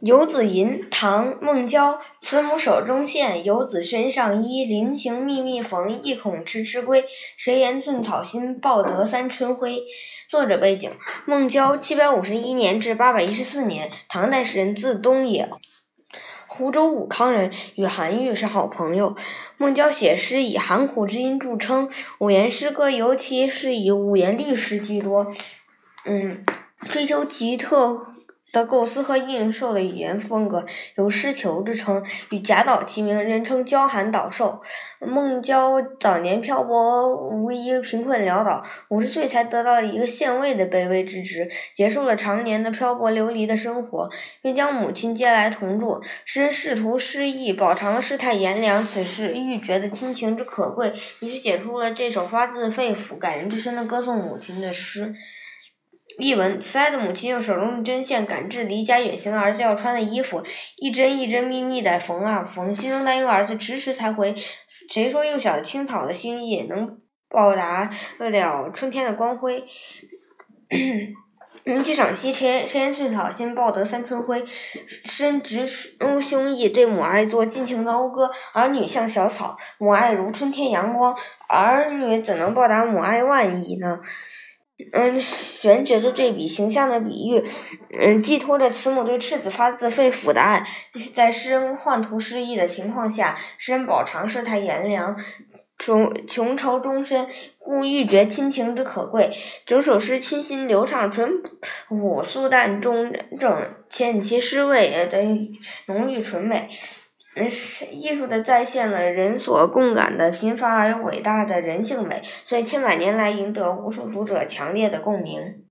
游子吟，唐·孟郊。慈母手中线，游子身上衣。临行密密缝，意恐迟迟归。谁言寸草心，报得三春晖。作者背景：孟郊，七百五十一年至八百一十四年，唐代诗人，字东野，湖州武康人，与韩愈是好朋友。孟郊写诗以含苦之音著称，五言诗歌尤其是以五言律诗居多。嗯，追求奇特。的构思和应受的语言风格有“诗囚”之称，与贾岛齐名，人称“郊寒岛寿”。孟郊早年漂泊，无依贫困潦倒，五十岁才得到一个县尉的卑微之职，结束了常年的漂泊流离的生活，并将母亲接来同住。诗人试图诗意，饱尝了世态炎凉，此时愈觉得亲情之可贵，于是写出了这首发自肺腑、感人至深的歌颂母亲的诗。译文：慈爱的母亲用手中的针线赶制离家远行的儿子要穿的衣服，一针一针密密的缝啊缝，心中担忧儿子迟迟才回。谁说幼小的青草的心意能报答得了春天的光辉？人既赏析，谁言寸草心，报得三春晖。诗人直胸臆，对母爱做尽情的讴歌。儿女像小草，母爱如春天阳光，儿女怎能报答母爱万亿呢？嗯，玄觉的对比，形象的比喻，嗯，寄托着慈母对赤子发自肺腑的爱。在诗人宦途失意的情况下，诗人饱尝世态炎凉，穷穷愁终身，故欲觉亲情之可贵。整首诗清新流畅、淳朴素淡、中正，且其诗味的浓郁纯美。嗯，是艺术的再现了人所共感的平凡而又伟大的人性美，所以千百年来赢得无数读者强烈的共鸣。